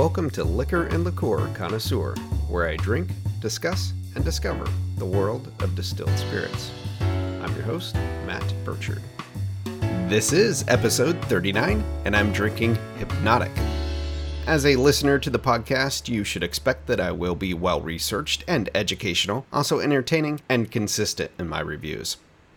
Welcome to Liquor and Liqueur Connoisseur, where I drink, discuss, and discover the world of distilled spirits. I'm your host, Matt Burchard. This is episode 39, and I'm drinking Hpnotiq. As a listener to the podcast, you should expect that I will be well researched and educational, also entertaining and consistent in my reviews.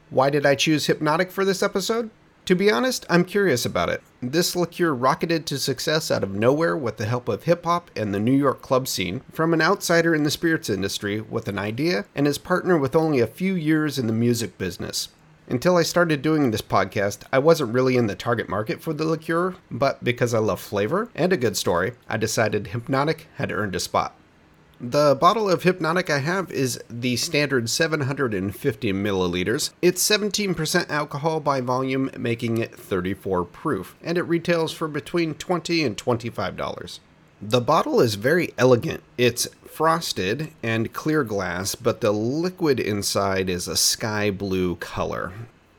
Why did I choose Hpnotiq for this episode? To be honest, I'm curious about it. This liqueur rocketed to success out of nowhere with the help of hip hop and the New York club scene from an outsider in the spirits industry with an idea and his partner with only a few years in the music business. Until I started doing this podcast, I wasn't really in the target market for the liqueur, but because I love flavor and a good story, I decided Hpnotiq had earned a spot. The bottle of Hpnotiq I have is the standard 750 milliliters. It's 17% alcohol by volume, making it 34 proof, and it retails for between 20 and $25. The bottle is very elegant. It's frosted and clear glass, but the liquid inside is a sky blue color.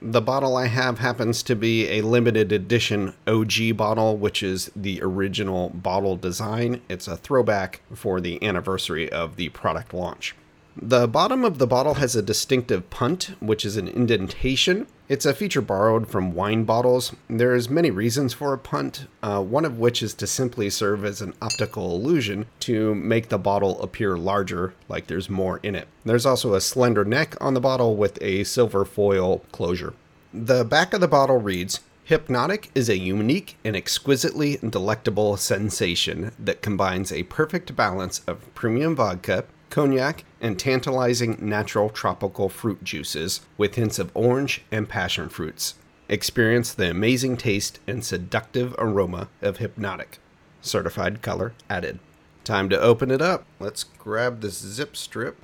The bottle I have happens to be a limited edition OG bottle, which is the original bottle design. It's a throwback for the anniversary of the product launch. The bottom of the bottle has a distinctive punt, which is an indentation. It's a feature borrowed from wine bottles. There's many reasons for a punt, uh, one of which is to simply serve as an optical illusion to make the bottle appear larger, like there's more in it. There's also a slender neck on the bottle with a silver foil closure. The back of the bottle reads Hpnotiq is a unique and exquisitely delectable sensation that combines a perfect balance of premium vodka, cognac, and tantalizing natural tropical fruit juices with hints of orange and passion fruits. Experience the amazing taste and seductive aroma of Hpnotiq. Certified color added. Time to open it up. Let's grab this zip strip.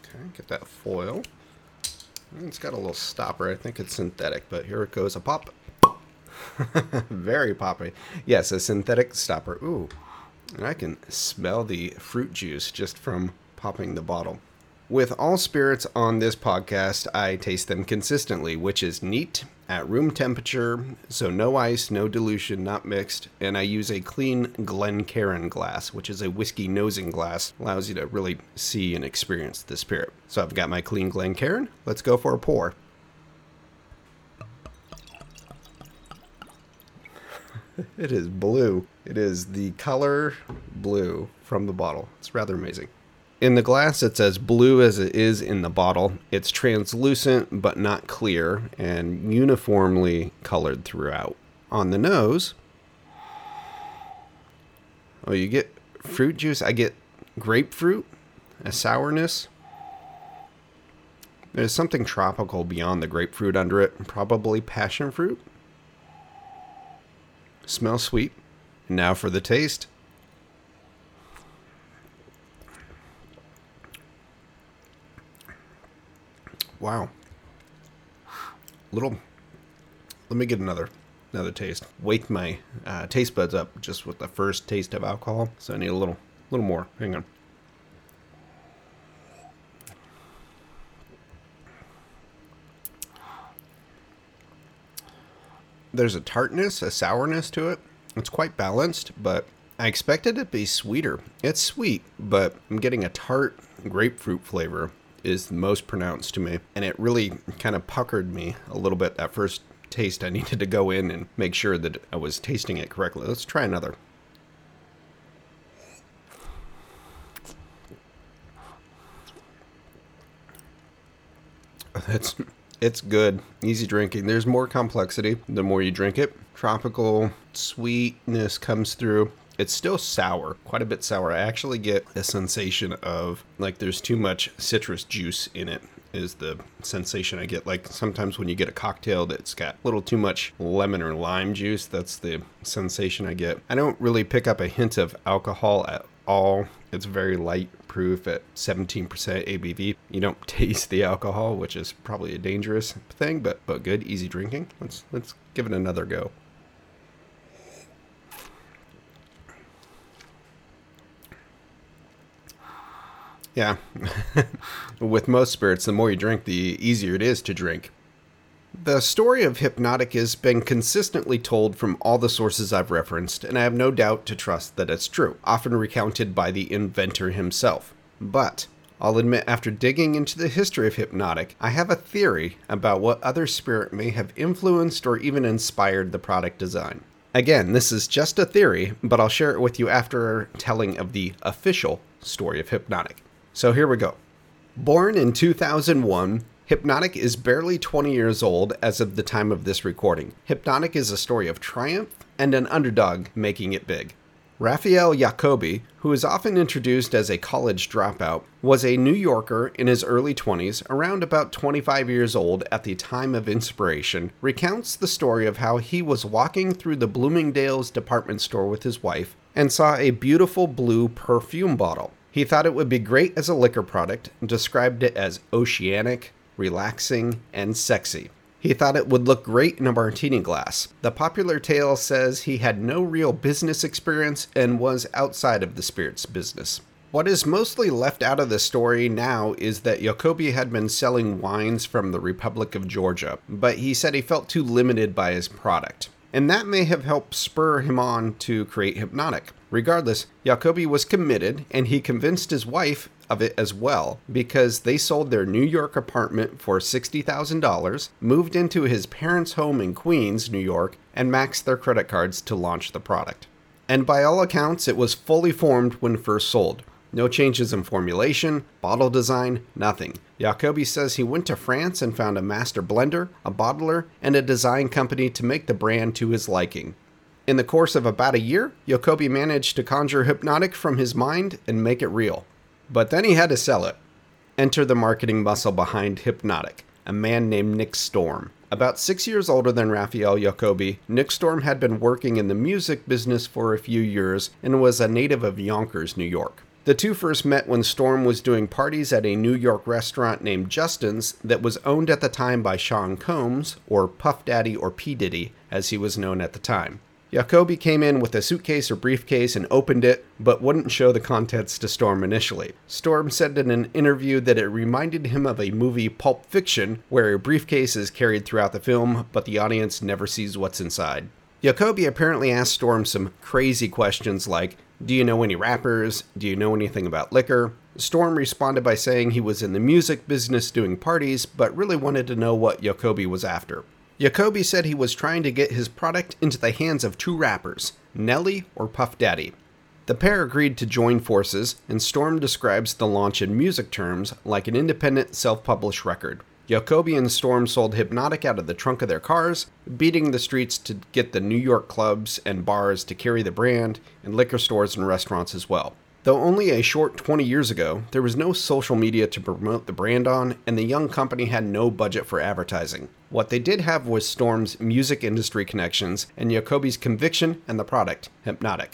Okay, get that foil. It's got a little stopper. I think it's synthetic, but here it goes. A pop. Very poppy. Yes, a synthetic stopper. Ooh. And I can smell the fruit juice just from popping the bottle. With all spirits on this podcast, I taste them consistently, which is neat at room temperature, so no ice, no dilution, not mixed, and I use a clean Glencairn glass, which is a whiskey nosing glass, allows you to really see and experience the spirit. So I've got my clean Glencairn. Let's go for a pour. it is blue. It is the color blue from the bottle. It's rather amazing. In the glass, it's as blue as it is in the bottle. It's translucent but not clear and uniformly colored throughout. On the nose, oh, you get fruit juice. I get grapefruit, a sourness. There's something tropical beyond the grapefruit under it, probably passion fruit. Smells sweet. Now for the taste. Wow. Little. Let me get another another taste. Wake my uh, taste buds up just with the first taste of alcohol. So I need a little little more. Hang on. There's a tartness, a sourness to it. It's quite balanced, but I expected it to be sweeter. It's sweet, but I'm getting a tart grapefruit flavor is the most pronounced to me. And it really kind of puckered me a little bit that first taste. I needed to go in and make sure that I was tasting it correctly. Let's try another. That's it's good. Easy drinking. There's more complexity the more you drink it. Tropical sweetness comes through. It's still sour, quite a bit sour. I actually get a sensation of like there's too much citrus juice in it is the sensation I get. Like sometimes when you get a cocktail that's got a little too much lemon or lime juice, that's the sensation I get. I don't really pick up a hint of alcohol at all. It's very light proof at 17% ABV. You don't taste the alcohol, which is probably a dangerous thing, but but good, easy drinking. Let's let's give it another go. Yeah. With most spirits, the more you drink, the easier it is to drink. The story of Hpnotiq has been consistently told from all the sources I've referenced, and I have no doubt to trust that it's true, often recounted by the inventor himself. But I'll admit, after digging into the history of Hpnotiq, I have a theory about what other spirit may have influenced or even inspired the product design. Again, this is just a theory, but I'll share it with you after telling of the official story of Hpnotiq. So here we go. Born in 2001, Hpnotiq is barely 20 years old as of the time of this recording. Hpnotiq is a story of triumph and an underdog making it big. Raphael Jacobi, who is often introduced as a college dropout, was a New Yorker in his early 20s, around about 25 years old at the time of inspiration, recounts the story of how he was walking through the Bloomingdale's department store with his wife and saw a beautiful blue perfume bottle. He thought it would be great as a liquor product and described it as oceanic, relaxing, and sexy. He thought it would look great in a martini glass. The popular tale says he had no real business experience and was outside of the spirits business. What is mostly left out of the story now is that Jacobi had been selling wines from the Republic of Georgia, but he said he felt too limited by his product. And that may have helped spur him on to create Hpnotiq. Regardless, Jacobi was committed and he convinced his wife of it as well because they sold their New York apartment for $60,000, moved into his parents' home in Queens, New York, and maxed their credit cards to launch the product. And by all accounts, it was fully formed when first sold. No changes in formulation, bottle design, nothing. Jacobi says he went to France and found a master blender, a bottler, and a design company to make the brand to his liking. In the course of about a year, Jacobi managed to conjure Hpnotiq from his mind and make it real. But then he had to sell it. Enter the marketing muscle behind Hpnotiq, a man named Nick Storm. About six years older than Raphael Jacobi, Nick Storm had been working in the music business for a few years and was a native of Yonkers, New York. The two first met when Storm was doing parties at a New York restaurant named Justin's that was owned at the time by Sean Combs, or Puff Daddy or P. Diddy, as he was known at the time. Jacobi came in with a suitcase or briefcase and opened it, but wouldn't show the contents to Storm initially. Storm said in an interview that it reminded him of a movie Pulp Fiction, where a briefcase is carried throughout the film, but the audience never sees what's inside. Jacobi apparently asked Storm some crazy questions like, Do you know any rappers? Do you know anything about liquor? Storm responded by saying he was in the music business doing parties, but really wanted to know what Jacobi was after. Jacobi said he was trying to get his product into the hands of two rappers, Nelly or Puff Daddy. The pair agreed to join forces, and Storm describes the launch in music terms like an independent self published record. Jacobi and Storm sold Hpnotiq out of the trunk of their cars, beating the streets to get the New York clubs and bars to carry the brand, and liquor stores and restaurants as well. Though only a short 20 years ago, there was no social media to promote the brand on, and the young company had no budget for advertising. What they did have was Storm's music industry connections and Jacobi's conviction and the product, Hpnotiq.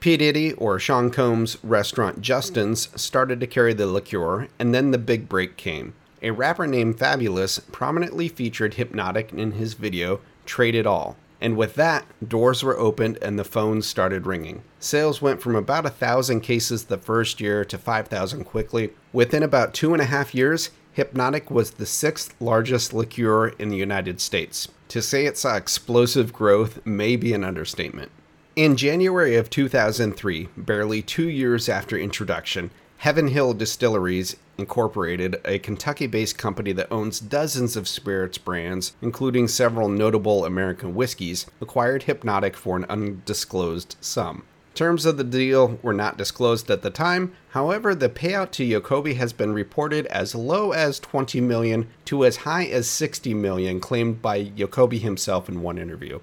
P. Diddy or Sean Combs' restaurant Justin's started to carry the liqueur, and then the big break came. A rapper named Fabolous prominently featured Hpnotiq in his video Trade It All, and with that, doors were opened and the phones started ringing. Sales went from about a thousand cases the first year to 5,000 quickly. Within about two and a half years, Hpnotiq was the sixth largest liqueur in the United States. To say it saw explosive growth may be an understatement. In January of 2003, barely two years after introduction, Heaven Hill Distilleries Incorporated, a Kentucky based company that owns dozens of spirits brands, including several notable American whiskeys, acquired Hpnotiq for an undisclosed sum. Terms of the deal were not disclosed at the time. However, the payout to Jacobi has been reported as low as 20 million to as high as 60 million claimed by Jacobi himself in one interview.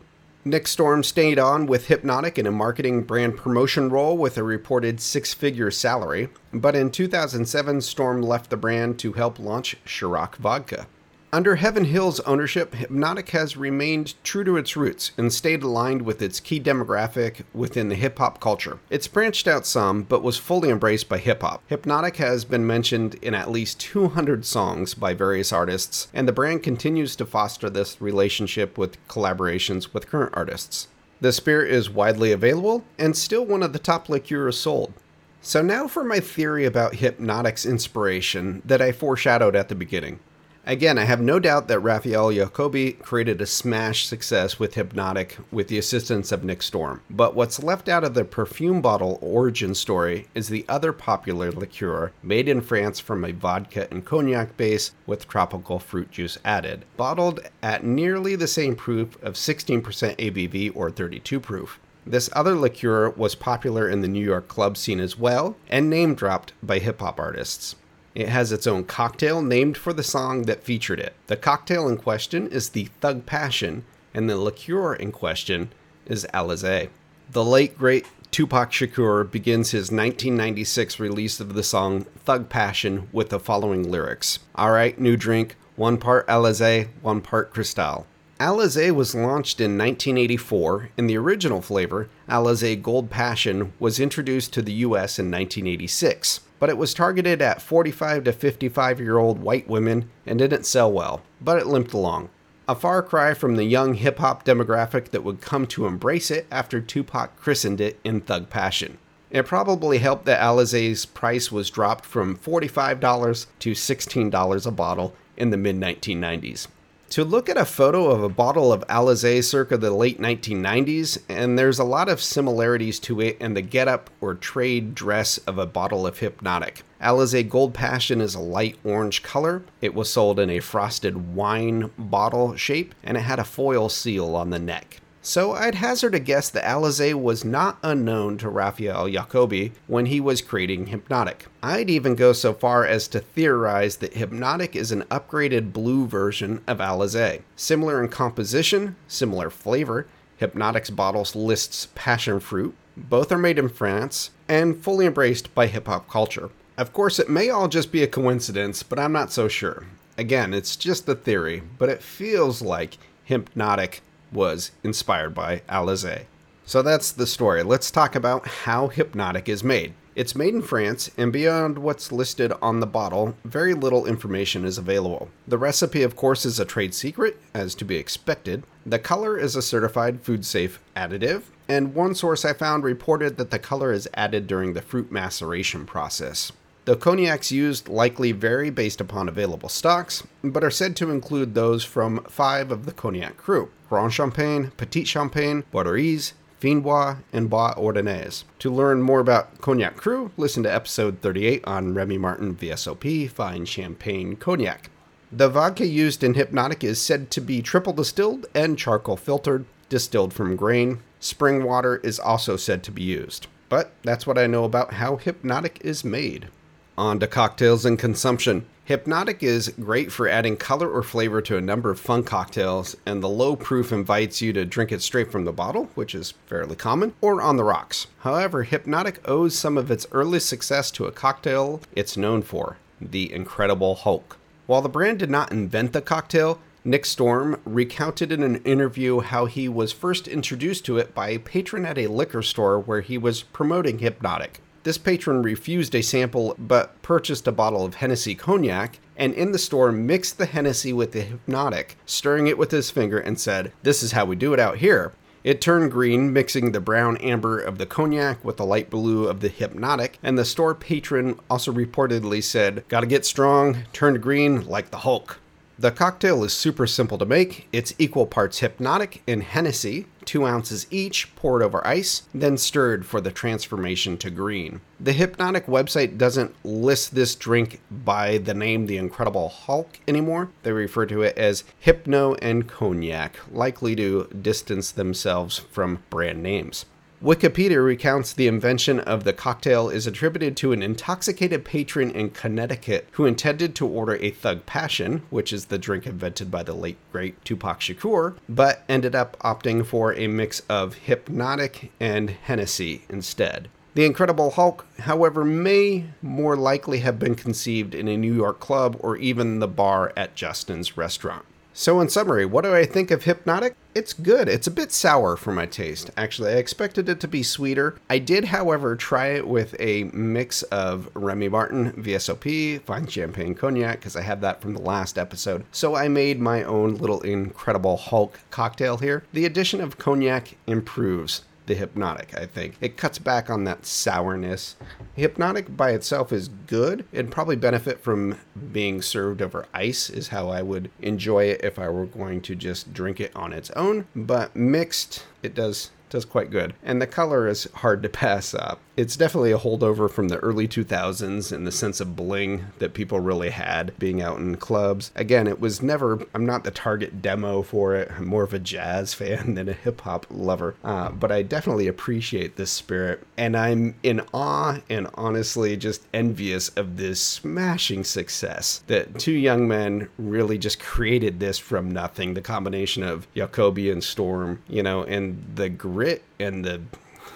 Nick Storm stayed on with Hpnotiq in a marketing brand promotion role with a reported six figure salary, but in 2007, Storm left the brand to help launch Ciroc Vodka. Under Heaven Hill's ownership, Hpnotiq has remained true to its roots and stayed aligned with its key demographic within the hip hop culture. It's branched out some, but was fully embraced by hip hop. Hpnotiq has been mentioned in at least 200 songs by various artists, and the brand continues to foster this relationship with collaborations with current artists. The spirit is widely available and still one of the top liqueurs sold. So, now for my theory about Hpnotiq's inspiration that I foreshadowed at the beginning. Again, I have no doubt that Raffaele Jacobi created a smash success with Hpnotiq with the assistance of Nick Storm. But what's left out of the perfume bottle origin story is the other popular liqueur made in France from a vodka and cognac base with tropical fruit juice added, bottled at nearly the same proof of 16% ABV or 32 proof. This other liqueur was popular in the New York club scene as well and name dropped by hip hop artists. It has its own cocktail named for the song that featured it. The cocktail in question is the Thug Passion, and the liqueur in question is Alizé. The late great Tupac Shakur begins his 1996 release of the song Thug Passion with the following lyrics Alright, new drink, one part Alizé, one part Cristal. Alizé was launched in 1984, and the original flavor, Alizé Gold Passion, was introduced to the US in 1986 but it was targeted at 45 to 55 year old white women and didn't sell well, but it limped along. A far cry from the young hip hop demographic that would come to embrace it after Tupac christened it in Thug Passion. It probably helped that Alizé's price was dropped from $45 to $16 a bottle in the mid 1990s to look at a photo of a bottle of Alizé circa the late 1990s, and there's a lot of similarities to it and the getup or trade dress of a bottle of Hpnotiq. Alizé Gold Passion is a light orange color. It was sold in a frosted wine bottle shape, and it had a foil seal on the neck. So I'd hazard a guess that Alizé was not unknown to Raffaele Jacobi when he was creating Hpnotiq. I'd even go so far as to theorize that Hpnotiq is an upgraded blue version of Alizé. Similar in composition, similar flavor, Hpnotiq's bottles lists passion fruit. Both are made in France and fully embraced by hip hop culture. Of course, it may all just be a coincidence, but I'm not so sure. Again, it's just a theory, but it feels like Hpnotiq was inspired by Alizé. So that's the story. Let's talk about how Hpnotiq is made. It's made in France, and beyond what's listed on the bottle, very little information is available. The recipe, of course, is a trade secret, as to be expected. The color is a certified food safe additive, and one source I found reported that the color is added during the fruit maceration process. The cognacs used likely vary based upon available stocks, but are said to include those from five of the cognac cru Grande Champagne, Petite Champagne, Borderies, Finois, and Bois Ordinaires. To learn more about Cognac Cru, listen to episode 38 on Remy Martin VSOP Fine Champagne Cognac. The vodka used in Hpnotiq is said to be triple distilled and charcoal filtered, distilled from grain. Spring water is also said to be used. But that's what I know about how Hpnotiq is made. On to cocktails and consumption. Hpnotiq is great for adding color or flavor to a number of fun cocktails, and the low proof invites you to drink it straight from the bottle, which is fairly common, or on the rocks. However, Hpnotiq owes some of its early success to a cocktail it's known for the Incredible Hulk. While the brand did not invent the cocktail, Nick Storm recounted in an interview how he was first introduced to it by a patron at a liquor store where he was promoting Hpnotiq. This patron refused a sample but purchased a bottle of Hennessy cognac and in the store mixed the Hennessy with the Hpnotiq, stirring it with his finger and said, This is how we do it out here. It turned green, mixing the brown amber of the cognac with the light blue of the Hpnotiq, and the store patron also reportedly said, Gotta get strong, turned green like the Hulk. The cocktail is super simple to make. It's equal parts Hpnotiq and Hennessy, two ounces each, poured over ice, then stirred for the transformation to green. The Hpnotiq website doesn't list this drink by the name The Incredible Hulk anymore. They refer to it as Hypno and Cognac, likely to distance themselves from brand names. Wikipedia recounts the invention of the cocktail is attributed to an intoxicated patron in Connecticut who intended to order a Thug Passion, which is the drink invented by the late great Tupac Shakur, but ended up opting for a mix of Hpnotiq and Hennessy instead. The Incredible Hulk, however, may more likely have been conceived in a New York club or even the bar at Justin's restaurant. So, in summary, what do I think of Hpnotiq? It's good. It's a bit sour for my taste. Actually, I expected it to be sweeter. I did, however, try it with a mix of Remy Martin VSOP, Fine Champagne Cognac, because I had that from the last episode. So I made my own little Incredible Hulk cocktail here. The addition of cognac improves the Hpnotiq, I think. It cuts back on that sourness. Hpnotiq by itself is good. It'd probably benefit from being served over ice, is how I would enjoy it if I were going to just drink it on its own. But mixed, it does does quite good. And the color is hard to pass up. It's definitely a holdover from the early 2000s and the sense of bling that people really had being out in clubs. Again, it was never, I'm not the target demo for it. I'm more of a jazz fan than a hip hop lover. Uh, but I definitely appreciate this spirit. And I'm in awe and honestly just envious of this smashing success that two young men really just created this from nothing. The combination of Jacoby and Storm, you know, and the grit and the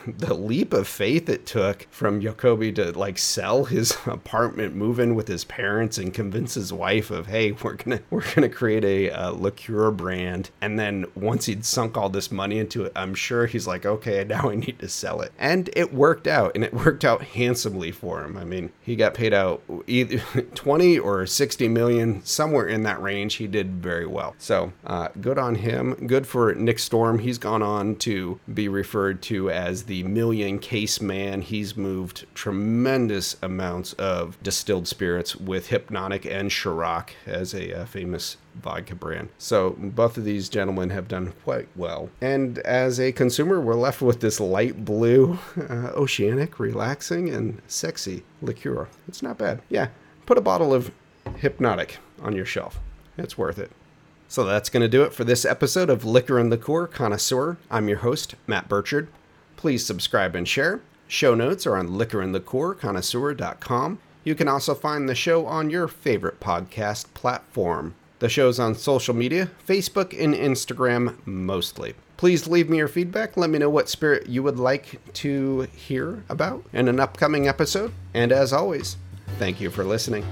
the leap of faith it took from Jacoby to like sell his apartment, move in with his parents, and convince his wife of, hey, we're gonna we're gonna create a uh, liqueur brand. And then once he'd sunk all this money into it, I'm sure he's like, okay, now I need to sell it. And it worked out, and it worked out handsomely for him. I mean, he got paid out either 20 or 60 million, somewhere in that range. He did very well. So uh, good on him. Good for Nick Storm. He's gone on to be referred to as the million case man. He's moved tremendous amounts of distilled spirits with Hpnotiq and Ciroc as a uh, famous vodka brand. So both of these gentlemen have done quite well. And as a consumer, we're left with this light blue, uh, oceanic, relaxing, and sexy liqueur. It's not bad. Yeah, put a bottle of Hpnotiq on your shelf. It's worth it. So that's going to do it for this episode of Liquor and Liqueur Connoisseur. I'm your host, Matt Burchard. Please subscribe and share. Show notes are on liquorandliqueurconnoisseur.com. You can also find the show on your favorite podcast platform. The show's on social media, Facebook and Instagram mostly. Please leave me your feedback. Let me know what spirit you would like to hear about in an upcoming episode. And as always, thank you for listening.